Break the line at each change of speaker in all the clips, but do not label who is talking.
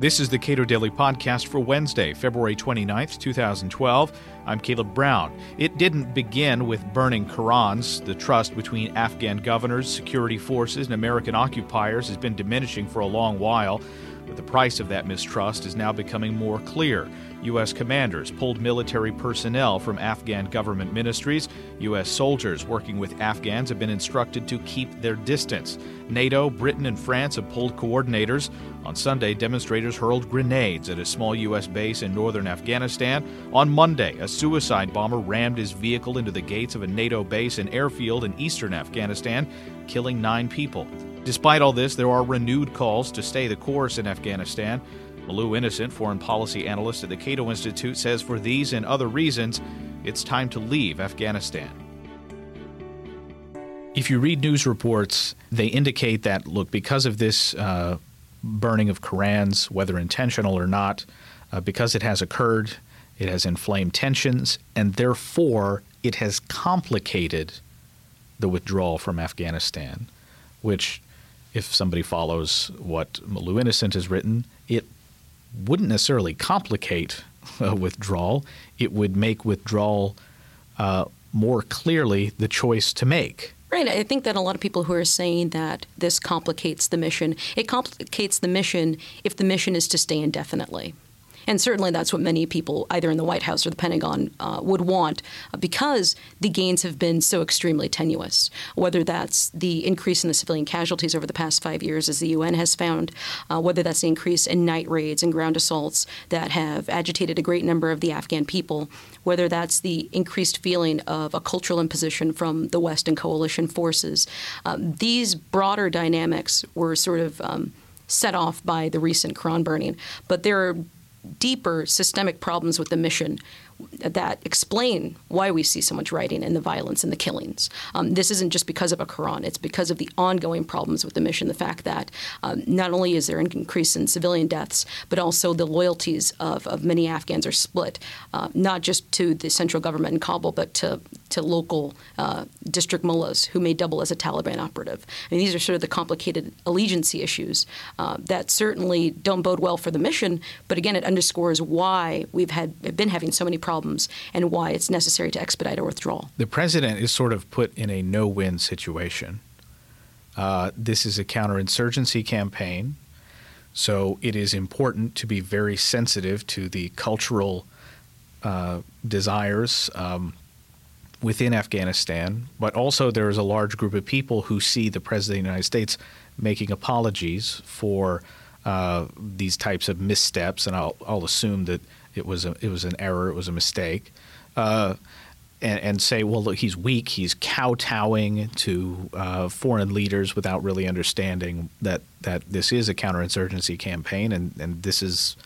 This is the Cato Daily Podcast for Wednesday, February 29th, 2012. I'm Caleb Brown. It didn't begin with burning Qurans. The trust between Afghan governors, security forces, and American occupiers has been diminishing for a long while, the price of that mistrust is now becoming more clear. U.S. commanders pulled military personnel from Afghan government ministries. U.S. soldiers working with Afghans have been instructed to keep their distance. NATO, Britain, and France have pulled coordinators. On Sunday, demonstrators hurled grenades at a small U.S. base in northern Afghanistan. On Monday, a suicide bomber rammed his vehicle into the gates of a NATO base and airfield in eastern Afghanistan, killing nine people. Despite all this, there are renewed calls to stay the course in Afghanistan. Malou Innocent, foreign policy analyst at the Cato Institute, says for these and other reasons, it's time to leave Afghanistan. If you read news reports, they indicate that, look, because of this uh, burning of Korans, whether intentional or not, uh, because it has occurred, it has inflamed tensions, and therefore it has complicated the withdrawal from Afghanistan, which, if somebody follows what Malou Innocent has written, it wouldn't necessarily complicate a withdrawal. It would make withdrawal uh, more clearly the choice to make.
Right. I think that a lot of people who are saying that this complicates the mission, it complicates the mission if the mission is to stay indefinitely. And certainly that's what many people, either in the White House or the Pentagon, uh, would want uh, because the gains have been so extremely tenuous. Whether that's the increase in the civilian casualties over the past five years, as the UN has found, uh, whether that's the increase in night raids and ground assaults that have agitated a great number of the Afghan people, whether that's the increased feeling of a cultural imposition from the West and coalition forces. Um, these broader dynamics were sort of um, set off by the recent Quran burning, but there are deeper systemic problems with the mission that explain why we see so much writing and the violence and the killings. Um, this isn't just because of a Quran, it's because of the ongoing problems with the mission. The fact that um, not only is there an increase in civilian deaths, but also the loyalties of, of many Afghans are split, uh, not just to the central government in Kabul, but to, to local uh, district mullahs who may double as a Taliban operative. I mean, these are sort of the complicated allegiancy issues uh, that certainly don't bode well for the mission, but again, it underscores why we've had been having so many problems and why it's necessary to expedite a withdrawal.
The president is sort of put in a no win situation. Uh, this is a counterinsurgency campaign, so it is important to be very sensitive to the cultural uh, desires um, within Afghanistan, but also there is a large group of people who see the President of the United States making apologies for uh, these types of missteps, and I'll, I'll assume that it was a, it was an error, it was a mistake, uh, and, and, say, well, look, he's weak, he's kowtowing to uh, foreign leaders without really understanding that that this is a counterinsurgency campaign, and, and this is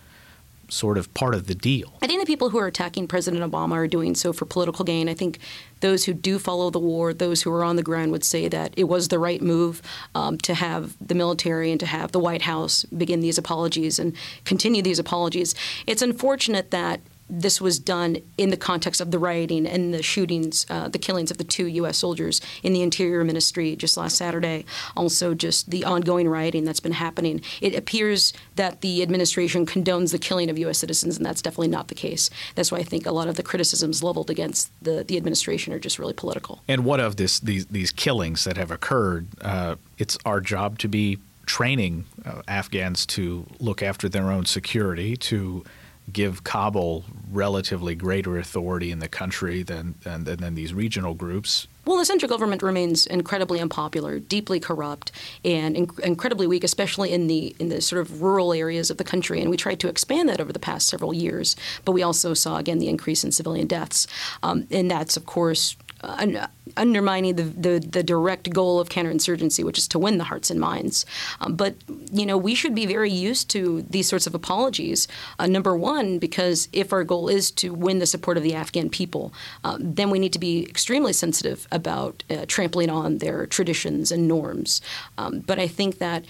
sort of part of the deal.
I think the people who are attacking President Obama are doing so for political gain. I think those who do follow the war, those who are on the ground, would say that it was the right move um, to have the military and to have the White House begin these apologies and continue these apologies. It's unfortunate that this was done in the context of the rioting and the shootings, uh, the killings of the two U.S. soldiers in the Interior Ministry just last Saturday. Also, just the ongoing rioting that's been happening. It appears that the administration condones the killing of U.S. citizens, and that's definitely not the case. That's why I think a lot of the criticisms leveled against the, the administration are just really political.
And what of this these these killings that have occurred? Uh, it's our job to be training uh, Afghans to look after their own security, to give Kabul relatively greater authority in the country than, than, than these regional groups.
Well, the central government remains incredibly unpopular, deeply corrupt, and inc- incredibly weak, especially in the in the sort of rural areas of the country. And we tried to expand that over the past several years, but we also saw again the increase in civilian deaths, um, and that's of course uh, undermining the, the, the, direct goal of counterinsurgency, which is to win the hearts and minds. Um, but you know, we should be very used to these sorts of apologies. Uh, number one, because if our goal is to win the support of the Afghan people, uh, then we need to be extremely sensitive about uh, trampling on their traditions and norms. Um, but I think that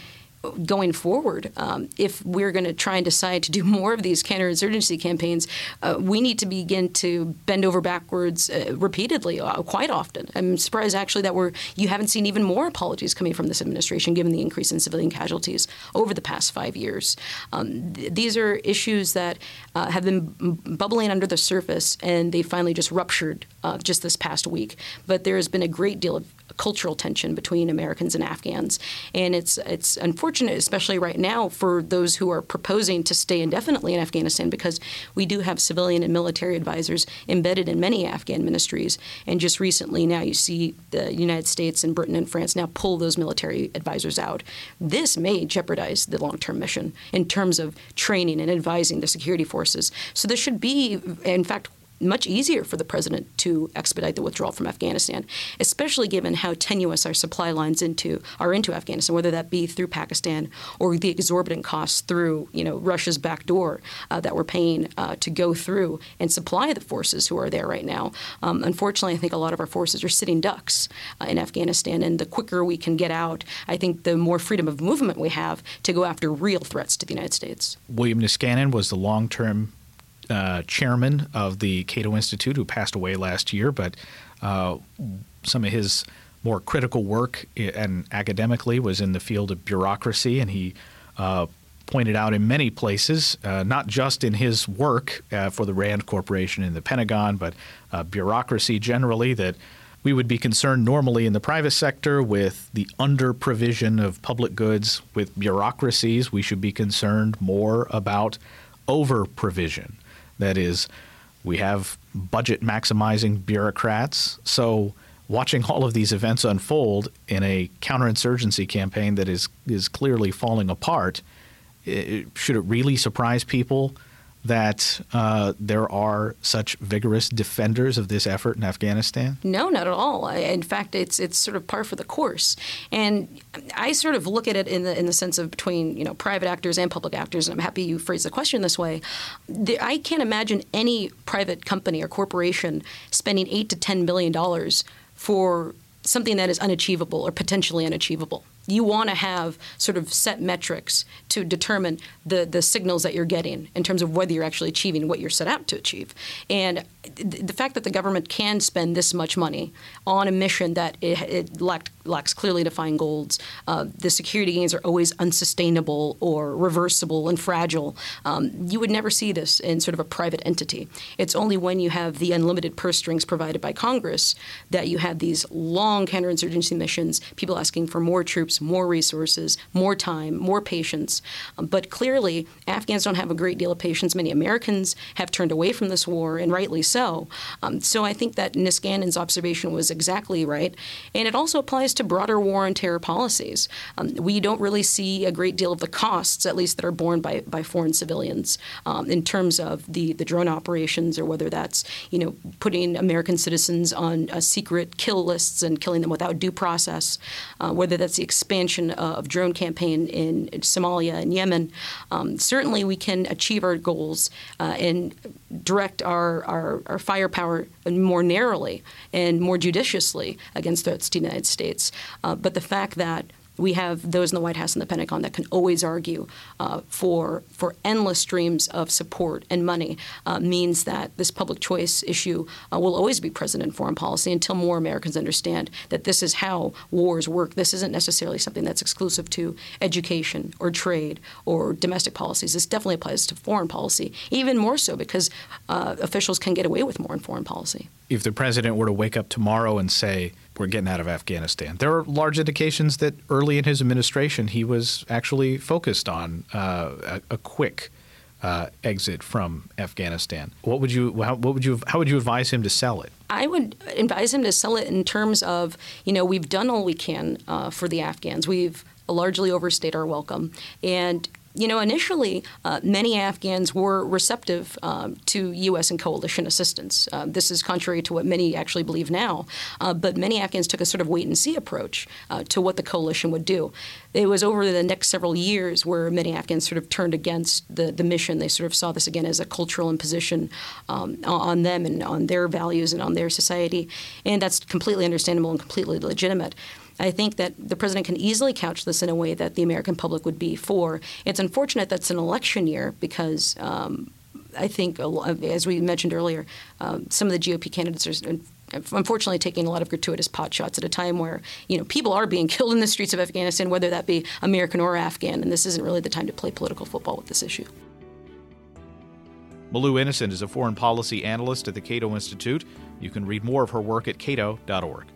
going forward, um, if we're going to try and decide to do more of these counterinsurgency campaigns, uh, we need to begin to bend over backwards uh, repeatedly, uh, quite often. I'm surprised actually that we're you haven't seen even more apologies coming from this administration, given the increase in civilian casualties over the past five years. Um, th- these are issues that uh, have been bubbling under the surface, and they finally just ruptured uh, just this past week. But there has been a great deal of cultural tension between Americans and Afghans, and it's it's unfortunate, especially right now, for those who are proposing to stay indefinitely in Afghanistan, because we do have civilian and military advisors embedded in many Afghan ministries, and just recently now you see the United States and Britain and France now pull those military advisors out. This may jeopardize the long-term mission in terms of training and advising the security forces. So this should be, in fact, much easier for the president to expedite the withdrawal from Afghanistan, especially given how tenuous our supply lines into are into Afghanistan, whether that be through Pakistan or the exorbitant costs through you know Russia's back door uh, that we're paying uh, to go through and supply the forces who are there right now. Um, unfortunately, I think a lot of our forces are sitting ducks uh, in Afghanistan, and the quicker we can get out, I think the more freedom of movement we have to go after real threats to the United States.
William Niskanen was the long-term uh, chairman of the Cato Institute, who passed away last year, but uh, some of his more critical work and academically was in the field of bureaucracy, and he uh, pointed out in many places, uh, not just in his work uh, for the Rand Corporation and the Pentagon, but uh, bureaucracy generally, that we would be concerned normally in the private sector with the under provision of public goods. With bureaucracies, we should be concerned more about over provision. That is, we have budget maximizing bureaucrats. So, watching all of these events unfold in a counterinsurgency campaign that is, is clearly falling apart, it, should it really surprise people that uh, there are such vigorous defenders of this effort in Afghanistan?
No, not at all. In fact, it's it's sort of par for the course. And I sort of look at it in the in the sense of between you know private actors and public actors. And I'm happy you phrased the question this way. I can't imagine any private company or corporation spending eight to ten billion dollars for something that is unachievable or potentially unachievable. You want to have sort of set metrics to determine the, the signals that you're getting in terms of whether you're actually achieving what you're set out to achieve. And the fact that the government can spend this much money on a mission that it, it lacked, lacks clearly defined goals, uh, the security gains are always unsustainable or reversible and fragile. Um, you would never see this in sort of a private entity. It's only when you have the unlimited purse strings provided by Congress that you have these long counterinsurgency missions, people asking for more troops, more resources, more time, more patience. Um, but clearly, Afghans don't have a great deal of patience. Many Americans have turned away from this war, and rightly so. Um, so I think that Niskanen's observation was exactly right. And it also applies to broader war on terror policies. Um, we don't really see a great deal of the costs, at least that are borne by, by foreign civilians, um, in terms of the, the drone operations or whether that's you know putting American citizens on uh, secret kill lists and killing them without due process, uh, whether that's the expansion of drone campaign in Somalia and Yemen. Um, certainly, we can achieve our goals uh, and direct our, our our, firepower more narrowly and more judiciously against threats to the United States. Uh, but the fact that we have those in the White House and the Pentagon that can always argue uh, for for endless streams of support and money uh, means that this public choice issue uh, will always be present in foreign policy until more Americans understand that this is how wars work. This isn't necessarily something that's exclusive to education or trade or domestic policies. This definitely applies to foreign policy, even more so because uh, officials can get away with more in foreign policy.
If the president were to wake up tomorrow and say, we're getting out of Afghanistan. There are large indications that early in his administration he was actually focused on uh, a, a, quick uh, exit from Afghanistan. What would you how, what would you how would you advise him to sell it?
I would advise him to sell it in terms of you know we've done all we can uh, for the Afghans. We've largely overstayed our welcome, and you know, initially, uh, many Afghans were receptive um, to U.S. and coalition assistance. Uh, this is contrary to what many actually believe now. Uh, but many Afghans took a sort of wait and see approach uh, to what the coalition would do. It was over the next several years where many Afghans sort of turned against the, the mission. They sort of saw this again as a cultural imposition um, on them and on their values and on their society. And that's completely understandable and completely legitimate. I think that the president can easily couch this in a way that the American public would be for. It's unfortunate that's an election year because. Um, I think, as we mentioned earlier, um, some of the GOP candidates are unfortunately taking a lot of gratuitous pot shots at a time where you know people are being killed in the streets of Afghanistan, whether that be American or Afghan, and this isn't really the time to play political football with this issue.
Malou Innocent is a foreign policy analyst at the Cato Institute. You can read more of her work at cato.org.